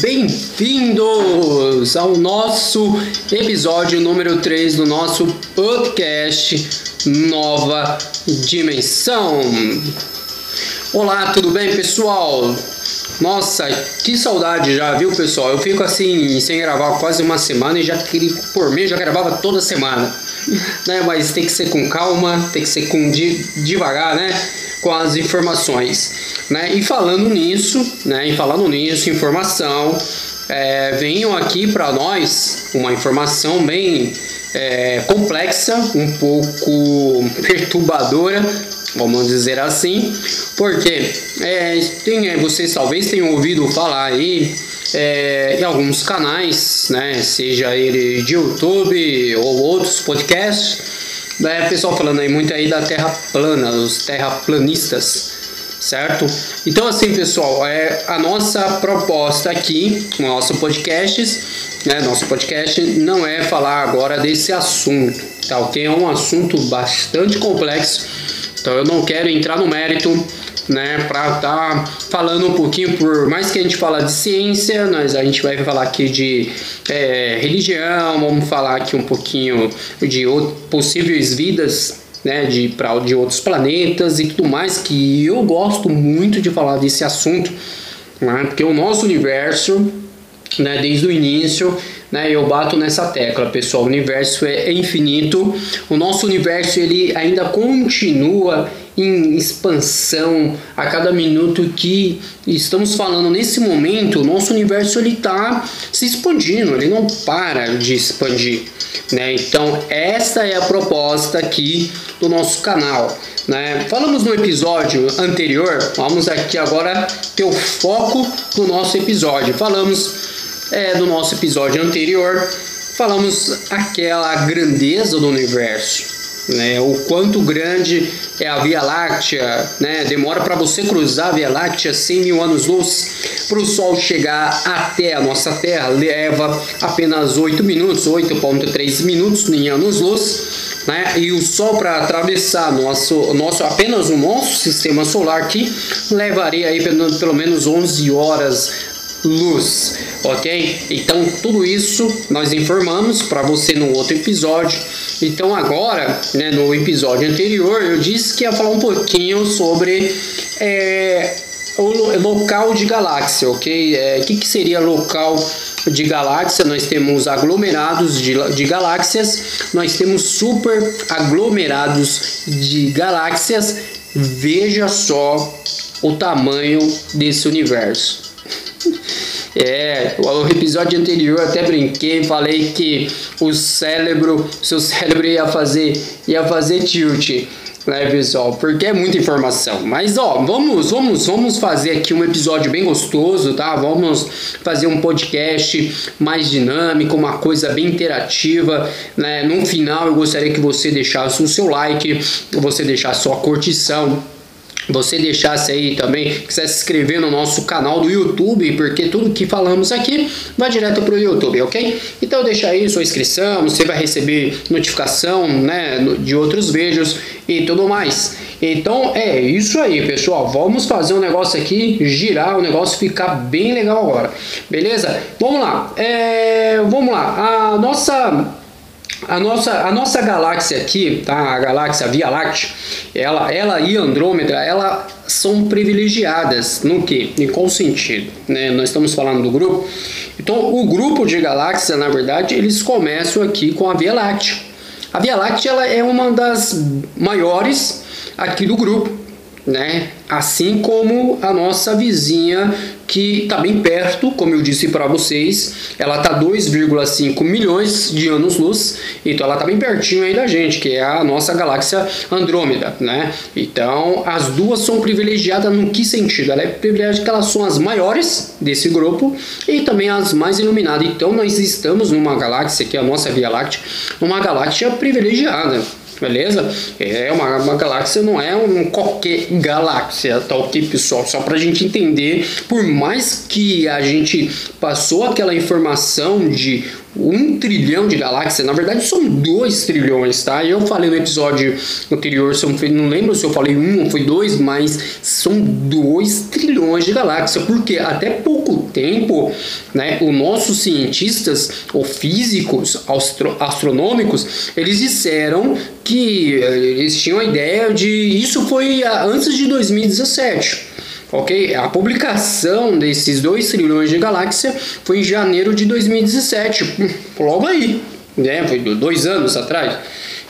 bem-vindos ao nosso episódio número 3 do nosso podcast Nova Dimensão. Olá, tudo bem, pessoal? Nossa, que saudade já, viu, pessoal? Eu fico assim, sem gravar quase uma semana e já queria, por mim, já gravava toda semana. Né? Mas tem que ser com calma, tem que ser com devagar, né? Com as informações. Né? E falando nisso, né? E falando nisso, informação, é, venham aqui para nós uma informação bem é, complexa, um pouco perturbadora, vamos dizer assim, porque é, tem, é, vocês talvez tenham ouvido falar aí é, em alguns canais, né, seja ele de YouTube ou outros podcasts, né, pessoal falando aí muito aí da Terra plana, os terraplanistas, certo? Então assim, pessoal, é a nossa proposta aqui, no nosso podcast, né, nosso podcast não é falar agora desse assunto, tá? Ok? É um assunto bastante complexo então eu não quero entrar no mérito, né, para estar tá falando um pouquinho, por mais que a gente fala de ciência, nós a gente vai falar aqui de é, religião, vamos falar aqui um pouquinho de possíveis vidas né, de, pra, de outros planetas e tudo mais, que eu gosto muito de falar desse assunto, né, porque o nosso universo, né, desde o início, né? Eu bato nessa tecla, pessoal. O universo é infinito. O nosso universo ele ainda continua em expansão a cada minuto que estamos falando nesse momento. O nosso universo ele está se expandindo. Ele não para de expandir, né? Então essa é a proposta aqui do nosso canal. Né? Falamos no episódio anterior, vamos aqui agora ter o foco do nosso episódio. Falamos é, do nosso episódio anterior, falamos aquela grandeza do universo, né? O quanto grande é a Via Láctea, né? Demora para você cruzar a Via Láctea 100 mil anos-luz para o Sol chegar até a nossa Terra leva apenas 8 minutos, 8.3 minutos em anos-luz. Né? E o Sol para atravessar nosso, nosso apenas o nosso sistema solar aqui levaria aí pelo, pelo menos 11 horas luz, ok? Então tudo isso nós informamos para você no outro episódio. Então agora, né, no episódio anterior, eu disse que ia falar um pouquinho sobre é, o local de galáxia, ok? O é, que, que seria local de galáxia? Nós temos aglomerados de, de galáxias, nós temos super aglomerados de galáxias. Veja só o tamanho desse universo. É, o episódio anterior até brinquei, falei que o cérebro, seu cérebro ia fazer, ia fazer tilt, né, pessoal? Porque é muita informação. Mas ó, vamos, vamos, vamos fazer aqui um episódio bem gostoso, tá? Vamos fazer um podcast mais dinâmico, uma coisa bem interativa, né? No final eu gostaria que você deixasse o seu like, você deixasse sua curtição você deixasse aí também, quiser se inscrever no nosso canal do YouTube, porque tudo que falamos aqui vai direto para o YouTube, ok? Então deixa aí sua inscrição, você vai receber notificação né, de outros vídeos e tudo mais. Então é isso aí, pessoal. Vamos fazer um negócio aqui, girar o negócio ficar bem legal agora, beleza? Vamos lá, é, vamos lá. A nossa a nossa, a nossa galáxia aqui, tá? a galáxia Via Láctea, ela, ela e Andrômeda, ela são privilegiadas no que? Em qual sentido? Né? Nós estamos falando do grupo. Então, o grupo de galáxias, na verdade, eles começam aqui com a Via Láctea. A Via Láctea ela é uma das maiores aqui do grupo né? Assim como a nossa vizinha que está bem perto, como eu disse para vocês, ela está 2,5 milhões de anos-luz, então ela está bem pertinho aí da gente, que é a nossa galáxia Andrômeda, né? Então as duas são privilegiadas no que sentido? Ela é privilegiada que elas são as maiores desse grupo e também as mais iluminadas. Então nós estamos numa galáxia que é a nossa Via Láctea, uma galáxia privilegiada beleza? É uma, uma galáxia, não é um qualquer galáxia, tá ok, pessoal? Só pra gente entender, por mais que a gente passou aquela informação de um trilhão de galáxias, na verdade são dois trilhões, tá? Eu falei no episódio anterior, não lembro se eu falei um ou foi dois, mas são dois trilhões de galáxias, porque até pouco tempo, né, os nossos cientistas ou físicos astro astronômicos, eles disseram que eh, eles tinham a ideia de isso foi antes de 2017 ok? A publicação desses 2 trilhões de galáxias foi em janeiro de 2017, logo aí, né? Foi dois anos atrás.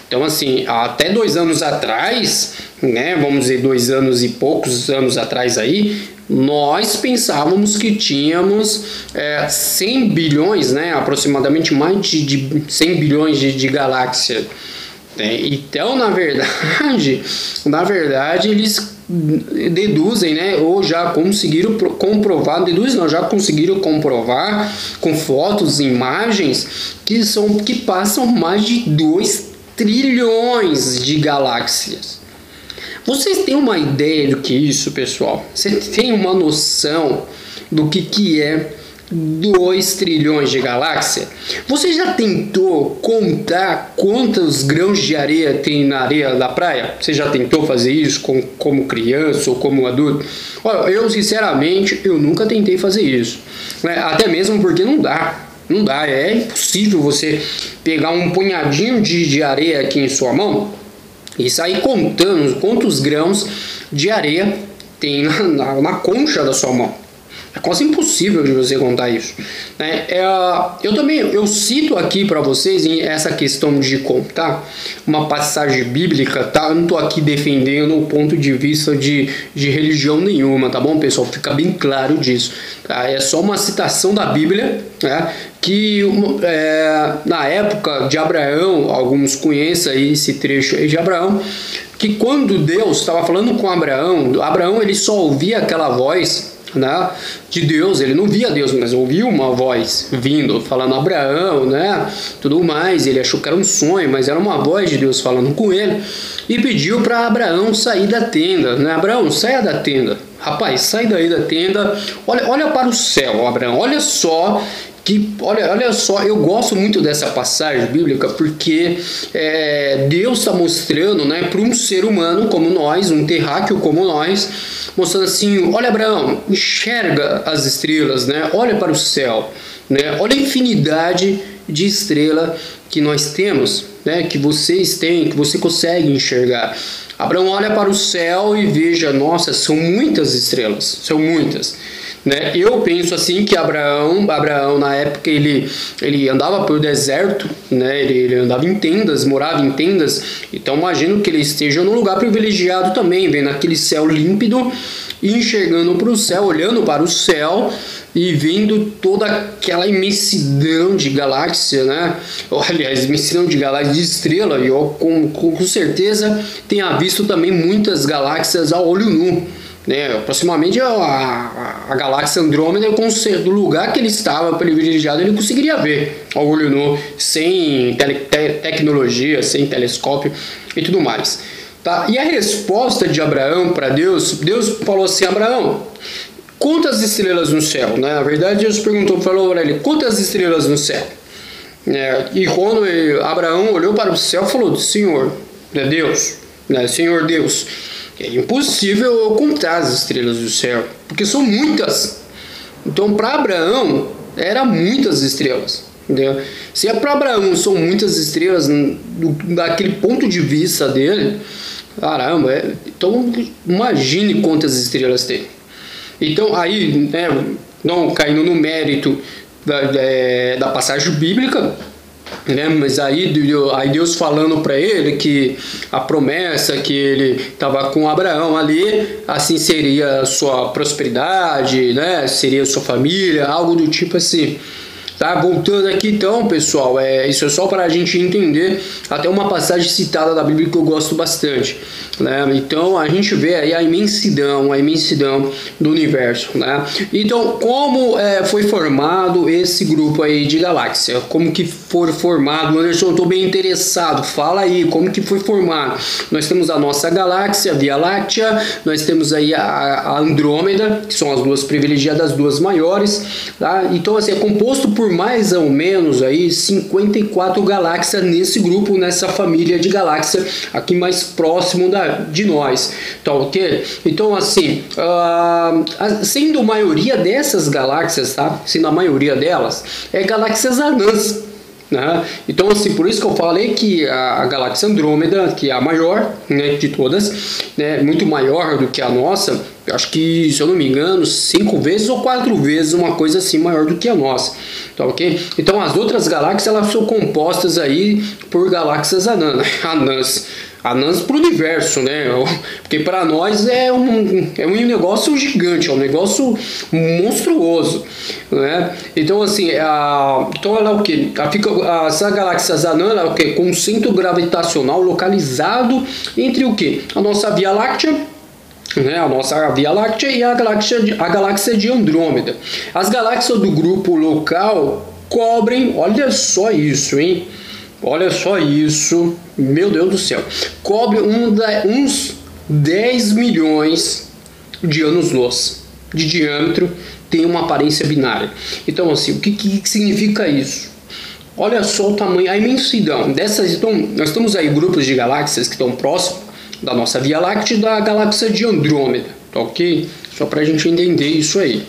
Então, assim, até dois anos atrás, né? Vamos dizer, dois anos e poucos anos atrás aí, nós pensávamos que tínhamos é, 100 bilhões, né? Aproximadamente mais de 100 bilhões de, de galáxias. Né? Então, na verdade, na verdade, eles deduzem, né, ou já conseguiram comprovar, deduzem não, já conseguiram comprovar com fotos, imagens que são que passam mais de 2 trilhões de galáxias. Vocês têm uma ideia do que é isso, pessoal? Você tem uma noção do que que é 2 trilhões de galáxias? Você já tentou contar quantos grãos de areia tem na areia da praia? Você já tentou fazer isso com, como criança ou como adulto? Olha, eu sinceramente eu nunca tentei fazer isso, né? até mesmo porque não dá. Não dá, é impossível você pegar um punhadinho de, de areia aqui em sua mão e sair contando quantos grãos de areia tem na, na, na concha da sua mão. É quase impossível de você contar isso. Né? É, eu também eu cito aqui para vocês essa questão de contar uma passagem bíblica, tá? Eu não estou aqui defendendo o ponto de vista de, de religião nenhuma, tá bom, pessoal? Fica bem claro disso. Tá? É só uma citação da Bíblia, né? que é, na época de Abraão, alguns conhecem esse trecho aí de Abraão, que quando Deus estava falando com Abraão, Abraão ele só ouvia aquela voz né, de Deus. Ele não via Deus, mas ouviu uma voz vindo, falando Abraão, né, tudo mais. Ele achou que era um sonho, mas era uma voz de Deus falando com ele e pediu para Abraão sair da tenda. Né? Abraão, saia da tenda. Rapaz, sai daí da tenda. Olha, olha para o céu, Abraão. Olha só que olha, olha só, eu gosto muito dessa passagem bíblica porque é, Deus está mostrando né, para um ser humano como nós, um terráqueo como nós, mostrando assim: olha, Abraão, enxerga as estrelas, né? olha para o céu, né? olha a infinidade de estrela que nós temos, né? que vocês têm, que você consegue enxergar. Abraão olha para o céu e veja: nossa, são muitas estrelas, são muitas. Né? Eu penso assim que Abraão, Abraão na época ele, ele andava pelo deserto, né? ele, ele andava em tendas, morava em tendas, então imagino que ele esteja num lugar privilegiado também, vendo aquele céu límpido enxergando para o céu, olhando para o céu e vendo toda aquela imensidão de galáxia, né? Aliás, imensidão de galáxias de estrela, e eu com, com certeza tenha visto também muitas galáxias a olho nu. Né, aproximadamente a, a, a, galáxia Andrômeda, do lugar que ele estava privilegiado, ele conseguiria ver ao olho nu, sem tele, te, tecnologia, sem telescópio e tudo mais. Tá? E a resposta de Abraão para Deus, Deus falou assim: Abraão, quantas estrelas no céu? Né? Na verdade, Deus perguntou, falou para ele: quantas estrelas no céu? É, e quando Abraão olhou para o céu, falou: Senhor, é Deus, né? Senhor Deus é impossível contar as estrelas do céu, porque são muitas. Então, para Abraão, era muitas estrelas. Entendeu? Se é para Abraão são muitas estrelas, do, daquele ponto de vista dele, caramba, é, então imagine quantas estrelas tem. Então, aí, né, não caindo no mérito da, da, da passagem bíblica, né? Mas aí, aí Deus falando para ele que a promessa que ele estava com Abraão ali, assim seria sua prosperidade, né? Seria sua família, algo do tipo assim. Tá, voltando aqui então, pessoal, é, isso é só para a gente entender até uma passagem citada da Bíblia que eu gosto bastante. Né? Então a gente vê aí a imensidão, a imensidão do universo. Né? Então, como é, foi formado esse grupo aí de galáxias? Como que foi formado? Anderson, estou bem interessado. Fala aí, como que foi formado? Nós temos a nossa galáxia, a Via Láctea, nós temos aí a, a Andrômeda, que são as duas privilegiadas, as duas maiores. Tá? Então, assim, é composto por mais ou menos aí 54 galáxias nesse grupo, nessa família de galáxias aqui mais próximo da, de nós. Tá ok? Então, assim, uh, sendo a maioria dessas galáxias, tá? Sendo a maioria delas, é galáxias anãs. Né? Então, assim, por isso que eu falei que a, a galáxia Andrômeda, que é a maior né, de todas, né, muito maior do que a nossa, acho que, se eu não me engano, cinco vezes ou quatro vezes uma coisa assim maior do que a nossa. Tá ok? Então, as outras galáxias elas são compostas aí por galáxias anãs. anãs anãs para o universo, né? Porque para nós é um, é um negócio gigante, é um negócio monstruoso, né? Então assim, a, então ela é o que? Essa galáxia anã é o que? Com um centro gravitacional localizado entre o que? A nossa Via Láctea né, a nossa Via Láctea e a galáxia, de, a galáxia de Andrômeda. As galáxias do grupo local cobrem, olha só isso, hein? Olha só isso, meu Deus do céu. Cobre um da, uns 10 milhões de anos-luz de diâmetro, tem uma aparência binária. Então, assim, o que, que significa isso? Olha só o tamanho, a imensidão dessas. Então, nós temos aí grupos de galáxias que estão próximos da nossa Via Láctea e da galáxia de Andrômeda, tá ok? Só para a gente entender isso aí.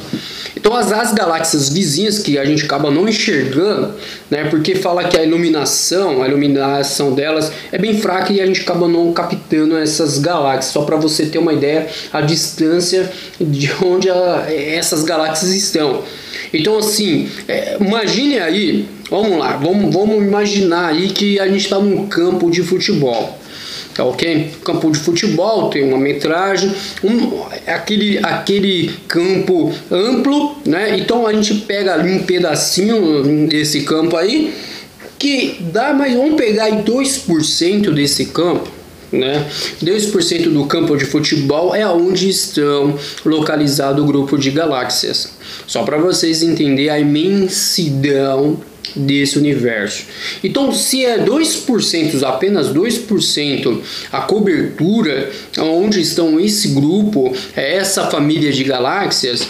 Então as, as galáxias vizinhas que a gente acaba não enxergando, né, porque fala que a iluminação, a iluminação delas é bem fraca e a gente acaba não captando essas galáxias. Só para você ter uma ideia a distância de onde a, essas galáxias estão. Então assim, é, imagine aí, vamos lá, vamos, vamos imaginar aí que a gente está num campo de futebol tá ok? Campo de futebol tem uma metragem, um, aquele, aquele campo amplo, né? Então a gente pega ali um pedacinho desse campo aí, que dá mais, vamos pegar aí 2% desse campo, né? 2% do campo de futebol é onde estão localizado o grupo de galáxias. Só para vocês entenderem a imensidão desse universo. Então, se é 2%, apenas 2% a cobertura onde estão esse grupo, é essa família de galáxias,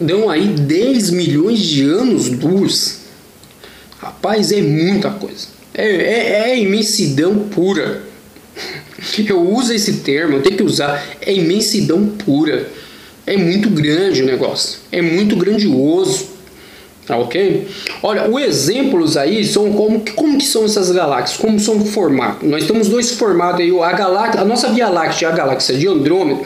dão aí 10 milhões de anos-luz. Rapaz, é muita coisa. É, é, é imensidão pura. Eu uso esse termo, eu tenho que usar. É imensidão pura. É muito grande o negócio. É muito grandioso. Tá ok? Olha, os exemplos aí são como, como que são essas galáxias, como são o formato. Nós temos dois formatos aí, a, galáxia, a nossa Via Láctea, a galáxia de Andrômeda,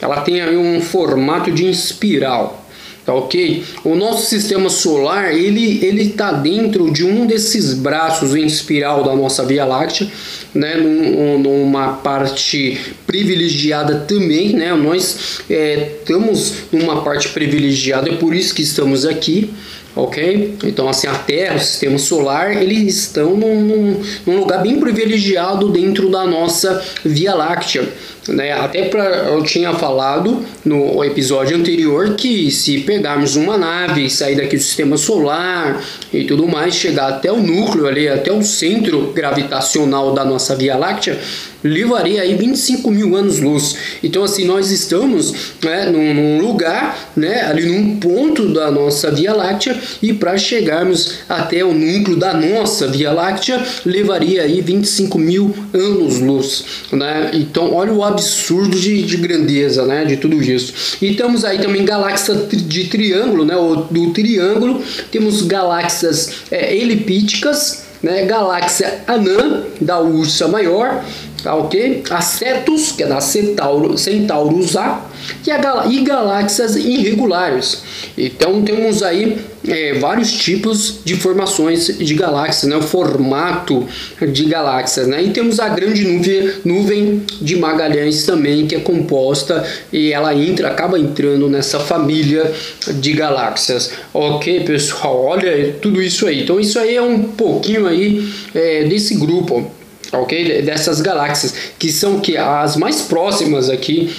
ela tem aí um formato de espiral, tá ok? O nosso sistema solar, ele ele está dentro de um desses braços em espiral da nossa Via Láctea, né? Num, numa parte privilegiada também, né? Nós é, estamos numa parte privilegiada, é por isso que estamos aqui ok? Então assim a Terra, o Sistema Solar, eles estão num, num, lugar bem privilegiado dentro da nossa Via Láctea. Né? Até pra, eu tinha falado no episódio anterior que se pegarmos uma nave, sair daqui do sistema solar e tudo mais, chegar até o núcleo ali, até o centro gravitacional da nossa Via Láctea, levaria aí 25 mil anos-luz. Então, assim, nós estamos né, num, num, lugar, né, ali num ponto da nossa Via Láctea, e para chegarmos até o núcleo da nossa Via Láctea, levaria aí 25 mil anos-luz. Né? Então, olha o absurdo de, de grandeza né, de tudo isso. E temos aí também galáxia de triângulo, né, do triângulo, temos galáxias é, elipíticas, né, galáxia anã da Ursa Maior, tá ok? A Cetus, que é da Centauro, Centaurus A, e, a, e galáxias irregulares. Então temos aí é, vários tipos de formações de galáxias, né? o formato de galáxias. Né? E temos a grande nuvem, nuvem de Magalhães também, que é composta e ela entra, acaba entrando nessa família de galáxias. Ok, pessoal, olha tudo isso aí. Então isso aí é um pouquinho aí é, desse grupo ok? Dessas galáxias que são que as mais próximas aqui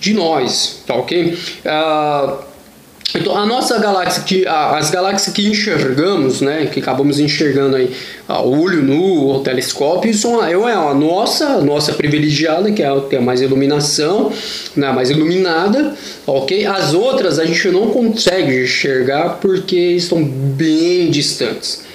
de nós, tá ok? Uh, Então, a nossa galáxia, que, as galáxias que enxergamos, né, que acabamos enxergando aí a olho nu ou telescópio, são é a nossa, a noça privilegiada, que é a, tem mais iluminação, né, mais iluminada, ok? As outras a gente não consegue enxergar porque estão bem distantes.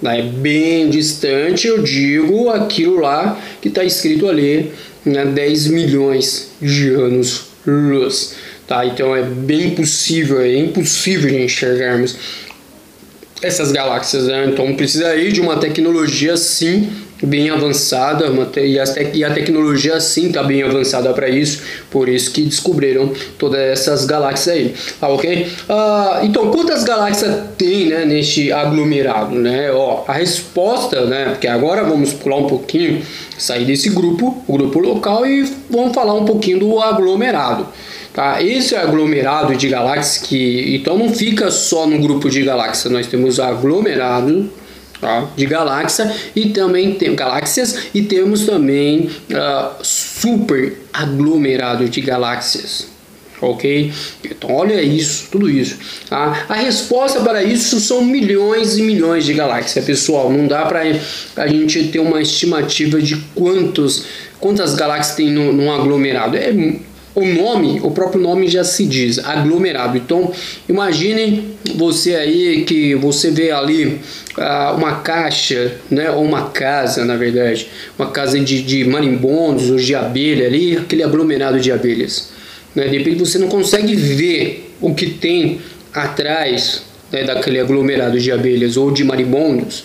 Né, bem distante, eu digo aquilo lá que está escrito ali, né, 10 milhões de anos-luz. Tá? Então é bem possível, é impossível de enxergarmos essas galáxias. Né? Então precisa aí de uma tecnologia sim bem avançada e a, e a tecnologia sim está bem avançada para isso, por isso que descobriram todas essas galáxias aí, ah, ok? Ah, então quantas galáxias tem né, neste aglomerado, né? Ó, a resposta, né? Porque agora vamos pular um pouquinho, sair desse grupo, o grupo local e vamos falar um pouquinho do aglomerado. Tá? Esse aglomerado de galáxias que então não fica só no grupo de galáxias, nós temos aglomerado tá? de galáxia e também tem galáxias e temos também uh, super aglomerado de galáxias. Ok? Então, olha isso, tudo isso. Tá? A resposta para isso são milhões e milhões de galáxias, pessoal. Não dá para a gente ter uma estimativa de quantos, quantas galáxias tem no, num aglomerado. É o nome, o próprio nome já se diz, aglomerado. Então, imagine você aí que você vê ali ah, uma caixa, né, ou uma casa, na verdade, uma casa de, de marimbondos ou de abelha ali, aquele aglomerado de abelhas. Né? De repente você não consegue ver o que tem atrás né, daquele aglomerado de abelhas ou de marimbondos.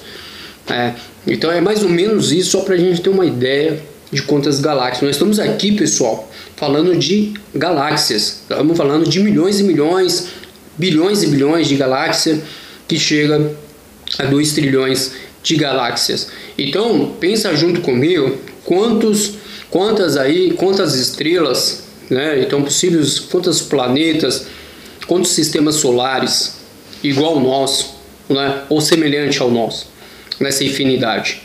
É, então é mais ou menos isso, só para a gente ter uma ideia de quantas galáxias. Nós estamos aqui, pessoal, falando de galáxias. Estamos falando de milhões e milhões, bilhões e bilhões de galáxias que chega a 2 trilhões de galáxias. Então, pensa junto comigo quantos quantas aí, quantas estrelas, né? Então, possíveis quantos planetas, quantos sistemas solares igual ao nosso, né? Ou semelhante ao nosso nessa infinidade.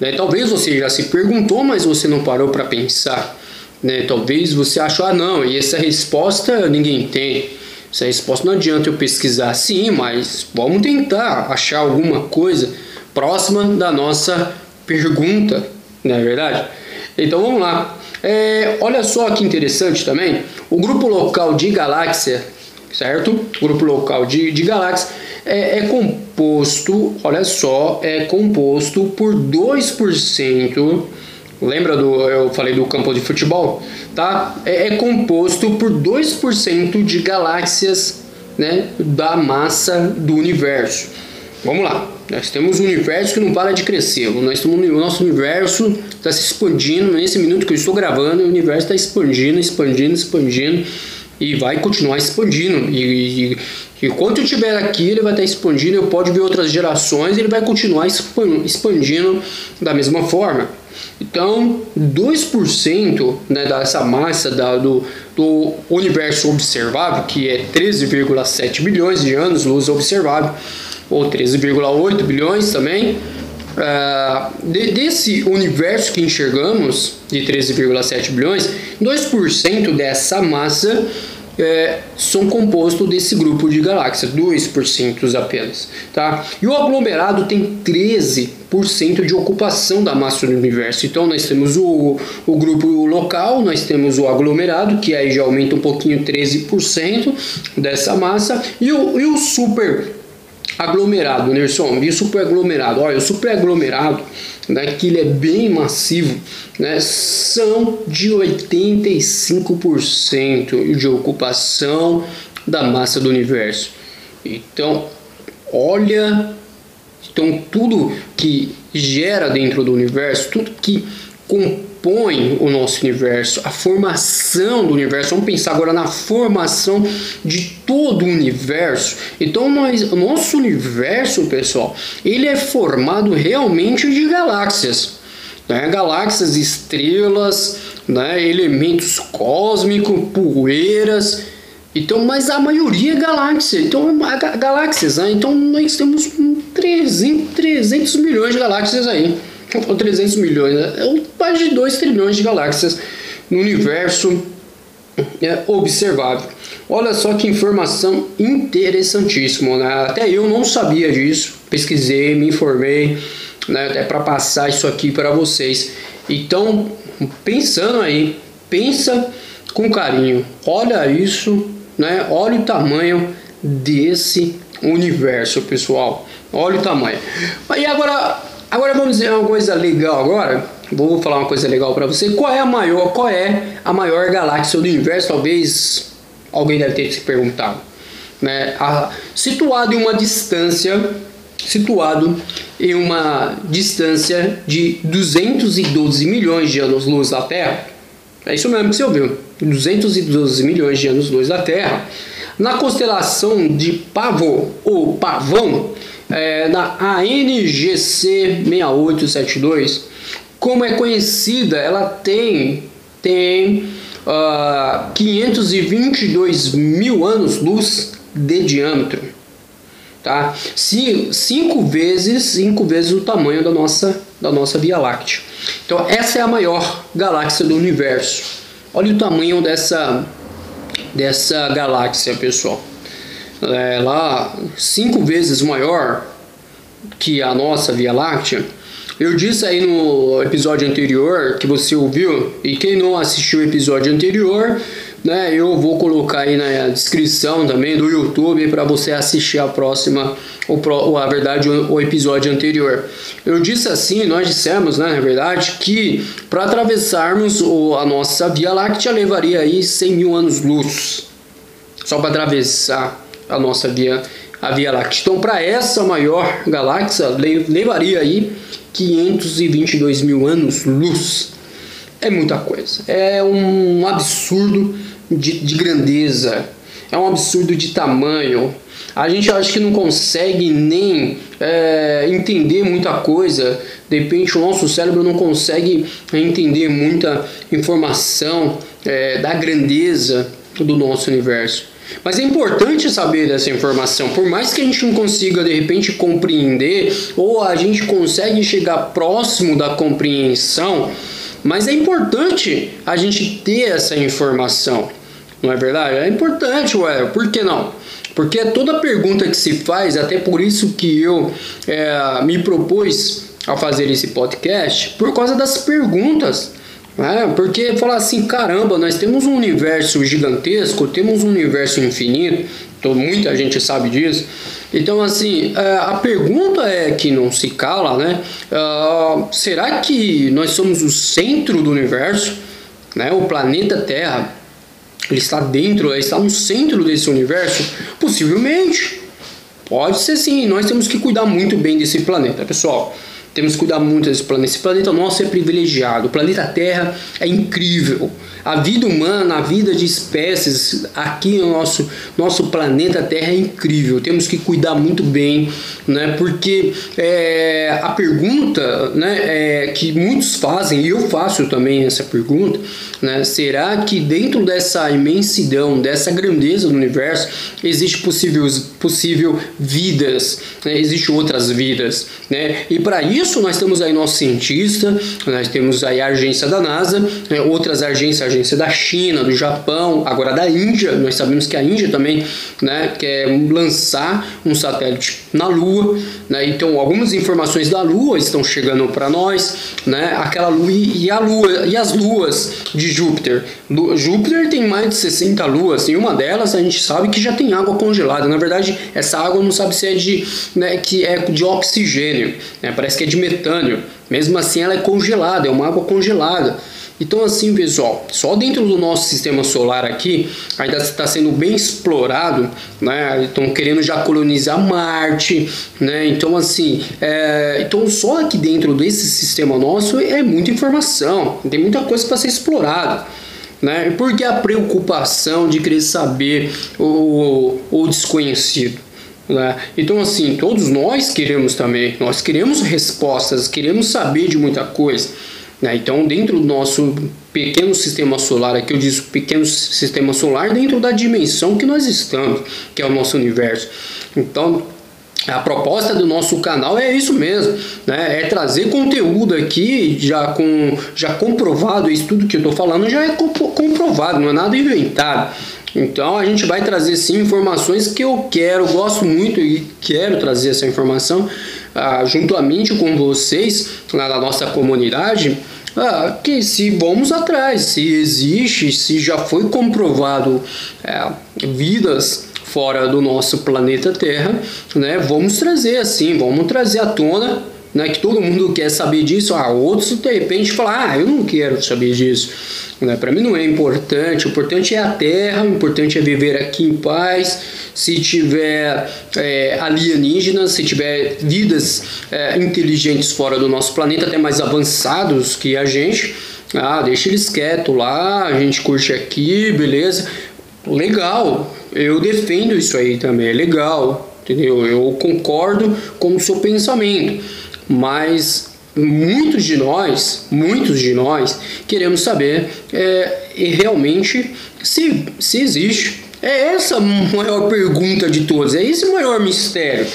Né? Talvez você já se perguntou, mas você não parou para pensar. Né? Talvez você achou, ah não, e essa resposta ninguém tem. Essa resposta não adianta eu pesquisar. Sim, mas vamos tentar achar alguma coisa próxima da nossa pergunta, não é verdade? Então vamos lá. É, olha só que interessante também. O grupo local de galáxia, certo? Grupo local de, de galáxia é, é composto, olha só, é composto por 2%. Lembra do eu falei do campo de futebol, tá? É, é composto por 2% de galáxias, né, da massa do universo. Vamos lá. Nós temos um universo que não para de crescer. Nós temos, o nosso universo está se expandindo. Nesse minuto que eu estou gravando, o universo está expandindo, expandindo, expandindo e vai continuar expandindo. E, e, enquanto eu estiver aqui, ele vai estar expandindo. Eu pode ver outras gerações, ele vai continuar expandindo da mesma forma. Então, 2% né, dessa massa da, do, do universo observável, que é 13,7 bilhões de anos luz observável, ou 13,8 bilhões também, uh, de, desse universo que enxergamos, de 13,7 bilhões, 2% dessa massa é, são compostos desse grupo de galáxias, 2% apenas. Tá? E o aglomerado tem 13% de ocupação da massa do universo. Então nós temos o, o grupo local, nós temos o aglomerado, que aí já aumenta um pouquinho, 13% dessa massa, e o, e o super aglomerado, Nerson, e o superaglomerado, olha, o superaglomerado, né, que ele é bem massivo, né, são de 85% de ocupação da massa do universo. Então, olha, então tudo que gera dentro do universo, tudo que compõe o nosso universo, a formação do universo. Vamos pensar agora na formação de todo o universo. Então, nós, nosso universo, pessoal, ele é formado realmente de galáxias. Né? Galáxias, estrelas, né? elementos cósmicos, poeiras. Então, mas a maioria é galáxia. Então, galáxias. Né? Então, nós temos 300, 300 milhões de galáxias aí ou 300 milhões, né? é de 2 trilhões de galáxias no universo é observável. Olha só que informação interessantíssima, né? Até eu não sabia disso, pesquisei, me informei, né? Até para passar isso aqui para vocês. Então, pensando aí, pensa com carinho, olha isso, né? Olha o tamanho desse universo, pessoal. Olha o tamanho. E agora, agora vamos dizer uma coisa legal agora. Vou falar uma coisa legal para você. Qual é a maior, qual é a maior galáxia do universo? Talvez alguém deve ter se perguntado. Né? A, situado em uma distância, situado em uma distância de 212 milhões de anos-luz da Terra. É isso mesmo que você ouviu. 212 milhões de anos-luz da Terra. Na constelação de Pavô ou Pavão, é, na ANGC 6872, como é conhecida, ela tem, tem uh, ah, 522 mil anos-luz de diâmetro. Tá? Cinco vezes, cinco vezes o tamanho da nossa, da nossa Via Láctea. Então essa é a maior galáxia do universo. Olha o tamanho dessa, dessa galáxia, pessoal. É lá cinco vezes maior que a nossa Via Láctea. Eu disse aí no episódio anterior que você ouviu, e quem não assistiu o episódio anterior, né, eu vou colocar aí na descrição também do YouTube para você assistir a próxima, o, a verdade, o, episódio anterior. Eu disse assim, nós dissemos, né, na verdade, que para atravessarmos a nossa Via Láctea levaria aí 100 mil anos-luz, só para atravessar a nossa Via, a Via Láctea. Então, para essa maior galáxia, levaria aí 522 mil anos-luz. É muita coisa. É um absurdo de, de grandeza. É um absurdo de tamanho. A gente acha que não consegue nem é, entender muita coisa. De repente, o nosso cérebro não consegue entender muita informação é, da grandeza do nosso universo. Mas é importante saber dessa informação, por mais que a gente não consiga de repente compreender ou a gente consegue chegar próximo da compreensão, mas é importante a gente ter essa informação, não é verdade? É importante, ué, por que não? Porque toda pergunta que se faz, até por isso que eu é, me propus a fazer esse podcast, por causa das perguntas. É, porque falar assim, caramba, nós temos um universo gigantesco, temos um universo infinito, então muita gente sabe disso. Então, assim, é, a pergunta é que não se cala, né? Uh, será que nós somos o centro do universo? Né? O planeta Terra, ele está dentro, ele está no centro desse universo? Possivelmente. Pode ser sim, nós temos que cuidar muito bem desse planeta, pessoal. Temos que cuidar muito desse planeta. Esse planeta nosso é privilegiado. O planeta Terra é incrível. A vida humana, a vida de espécies aqui no nosso, nosso planeta Terra é incrível. Temos que cuidar muito bem, né? Porque é, a pergunta né, é, que muitos fazem, e eu faço também essa pergunta, né? Será que dentro dessa imensidão, dessa grandeza do universo, existe possíveis, possível vidas, né? existe outras vidas, né? E para isso nós temos aí nosso cientista, nós temos aí a agência da NASA, né? outras agências agência da China, do Japão, agora da Índia. Nós sabemos que a Índia também né, quer lançar um satélite na Lua. Né? Então, algumas informações da Lua estão chegando para nós. Né? Aquela Lua e a Lua e as luas de Júpiter. Júpiter tem mais de 60 luas e uma delas a gente sabe que já tem água congelada. Na verdade, essa água não sabe se é de, né, que é de oxigênio, né? parece que é de metânio. Mesmo assim, ela é congelada, é uma água congelada. Então, assim, pessoal, só dentro do nosso sistema solar aqui ainda está sendo bem explorado, né? Estão querendo já colonizar Marte, né? Então, assim, é... então só aqui dentro desse sistema nosso é muita informação, tem muita coisa para ser explorada. Né? Por que a preocupação de querer saber o, o desconhecido? Né? Então, assim, todos nós queremos também, nós queremos respostas, queremos saber de muita coisa. Né? Então, dentro do nosso pequeno sistema solar, aqui eu disse pequeno sistema solar, dentro da dimensão que nós estamos, que é o nosso universo. Então, a proposta do nosso canal é isso mesmo, né? É trazer conteúdo aqui já com já comprovado, isso tudo que eu estou falando já é comprovado, não é nada inventado. Então a gente vai trazer sim informações que eu quero, gosto muito e quero trazer essa informação ah, juntamente com vocês lá na nossa comunidade. Ah, que se vamos atrás, se existe, se já foi comprovado é, vidas fora do nosso planeta Terra, né? Vamos trazer assim, vamos trazer à tona, né? Que todo mundo quer saber disso. Ah, outros de repente falam, ah, eu não quero saber disso. Né? Para mim não é importante. O importante é a Terra, o importante é viver aqui em paz. Se tiver é, alienígenas, se tiver vidas é, inteligentes fora do nosso planeta, até mais avançados que a gente. Ah, deixa eles quietos lá, a gente curte aqui, beleza legal, eu defendo isso aí também, é legal, entendeu? Eu concordo com o seu pensamento, mas muitos de nós, muitos de nós queremos saber é, realmente se, se existe. É essa a maior pergunta de todos, é esse o maior mistério.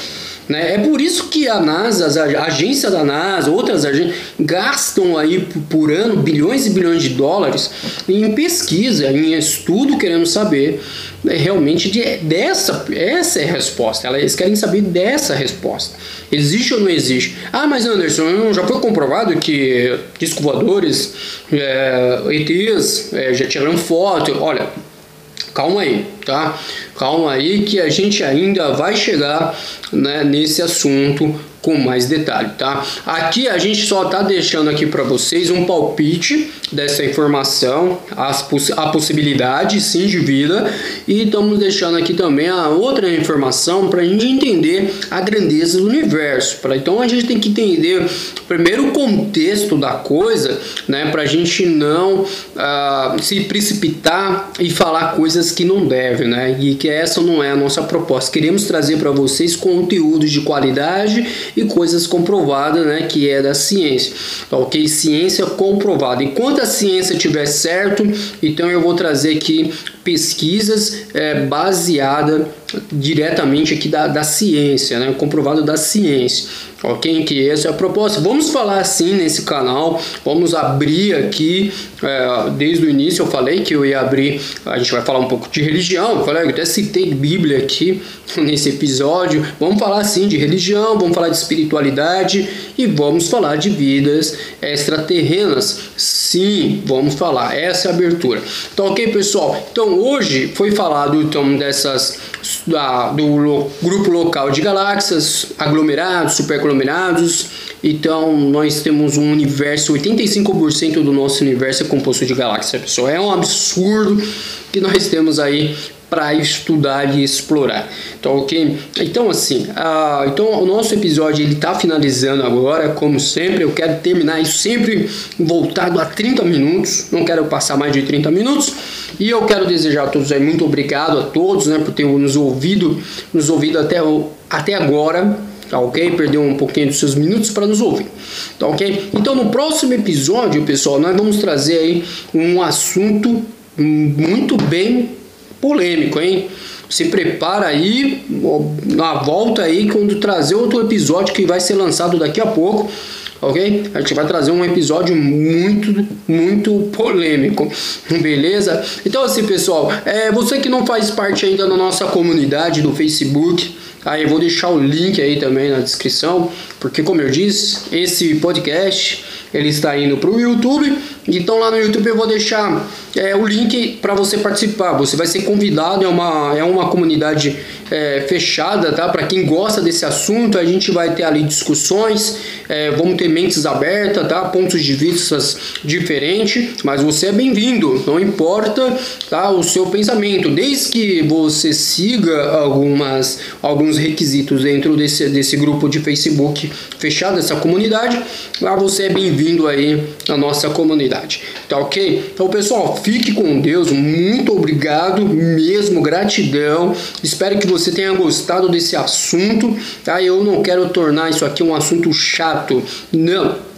Né? É por isso que a NASA, a agência da NASA, outras agências, gastam aí por ano bilhões e bilhões de dólares em pesquisa, em estudo, querendo saber né, realmente de, dessa essa é a resposta. Eles querem saber dessa resposta. Existe ou não existe? Ah, mas Anderson, já foi comprovado que disco voadores, é, ETs, é, já tiraram foto. Olha, calma aí, tá? Calma aí que a gente ainda vai chegar né, nesse assunto com mais detalhe, tá? Aqui a gente só tá deixando aqui para vocês um palpite dessa informação, as poss a possibilidade sim de vida e estamos deixando aqui também a outra informação para a gente entender a grandeza do universo. Pra, então a gente tem que entender primeiro o contexto da coisa, né? Para a gente não uh, se precipitar e falar coisas que não deve, né? E que essa não é a nossa proposta. Queremos trazer para vocês conteúdos de qualidade e coisas comprovadas, né, que é da ciência. Ok? Ciência comprovada. Enquanto a ciência estiver certo, então eu vou trazer aqui pesquisas é, baseadas diretamente aqui da, da ciência, né? comprovado da ciência. Ok? Que essa é a proposta. Vamos falar assim nesse canal. Vamos abrir aqui. É, desde o início eu falei que eu ia abrir. A gente vai falar um pouco de religião. Eu, falei, eu até citei Bíblia aqui nesse episódio. Vamos falar assim de religião, vamos falar de espiritualidade e vamos falar de vidas extraterrenas. Sim, vamos falar. Essa é a abertura. Então, ok, pessoal? Então, hoje foi falado então dessas da, do lo, grupo local de galáxias, aglomerados, superaglomerados. Então, nós temos um universo, 85% do nosso universo é composto de galáxias, pessoal. É um absurdo que nós temos aí para estudar e explorar. Então, ok? Então, assim, uh, então o nosso episódio ele está finalizando agora, como sempre. Eu quero terminar isso sempre voltado a 30 minutos. Não quero passar mais de 30 minutos. E eu quero desejar a todos aí muito obrigado a todos, né, por ter nos ouvido, nos ouvido até, até agora. Tá ok? Perdeu um pouquinho dos seus minutos para nos ouvir. Tá ok? Então, no próximo episódio, pessoal, nós vamos trazer aí um assunto muito bem polêmico, hein? Se prepara aí, na volta aí, quando trazer outro episódio que vai ser lançado daqui a pouco, ok? A gente vai trazer um episódio muito, muito polêmico, beleza? Então assim, pessoal, é, você que não faz parte ainda da nossa comunidade do Facebook, aí eu vou deixar o link aí também na descrição, porque como eu disse, esse podcast ele está indo para o YouTube. Então lá no YouTube eu vou deixar é, o link para você participar. Você vai ser convidado, é uma, é uma comunidade é, fechada, tá? Para quem gosta desse assunto, a gente vai ter ali discussões, é, vamos ter mentes abertas, tá? Pontos de vistas diferentes, mas você é bem-vindo, não importa tá? o seu pensamento, desde que você siga algumas, alguns requisitos dentro desse, desse grupo de Facebook fechado, essa comunidade, lá você é bem-vindo aí na nossa comunidade, tá ok? Então pessoal, fique com Deus, muito obrigado mesmo, gratidão, espero que você você tenha gostado desse assunto, tá? Eu não quero tornar isso aqui um assunto chato, não.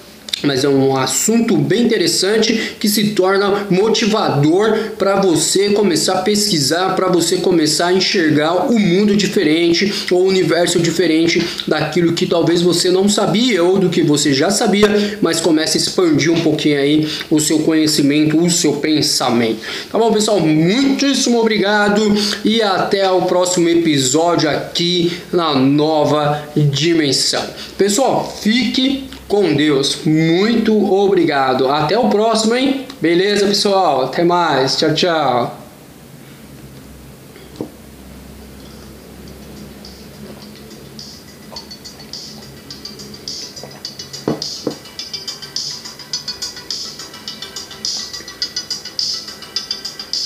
Mas é um assunto bem interessante que se torna motivador para você começar a pesquisar, para você começar a enxergar o mundo diferente ou o universo diferente daquilo que talvez você não sabia ou do que você já sabia, mas comece a expandir um pouquinho aí o seu conhecimento, o seu pensamento. Tá bom, pessoal? Muitíssimo obrigado e até o próximo episódio aqui na nova dimensão. Pessoal, fique com Deus. Muito obrigado. Até o próximo, hein? Beleza, pessoal? Até mais. Tchau, tchau.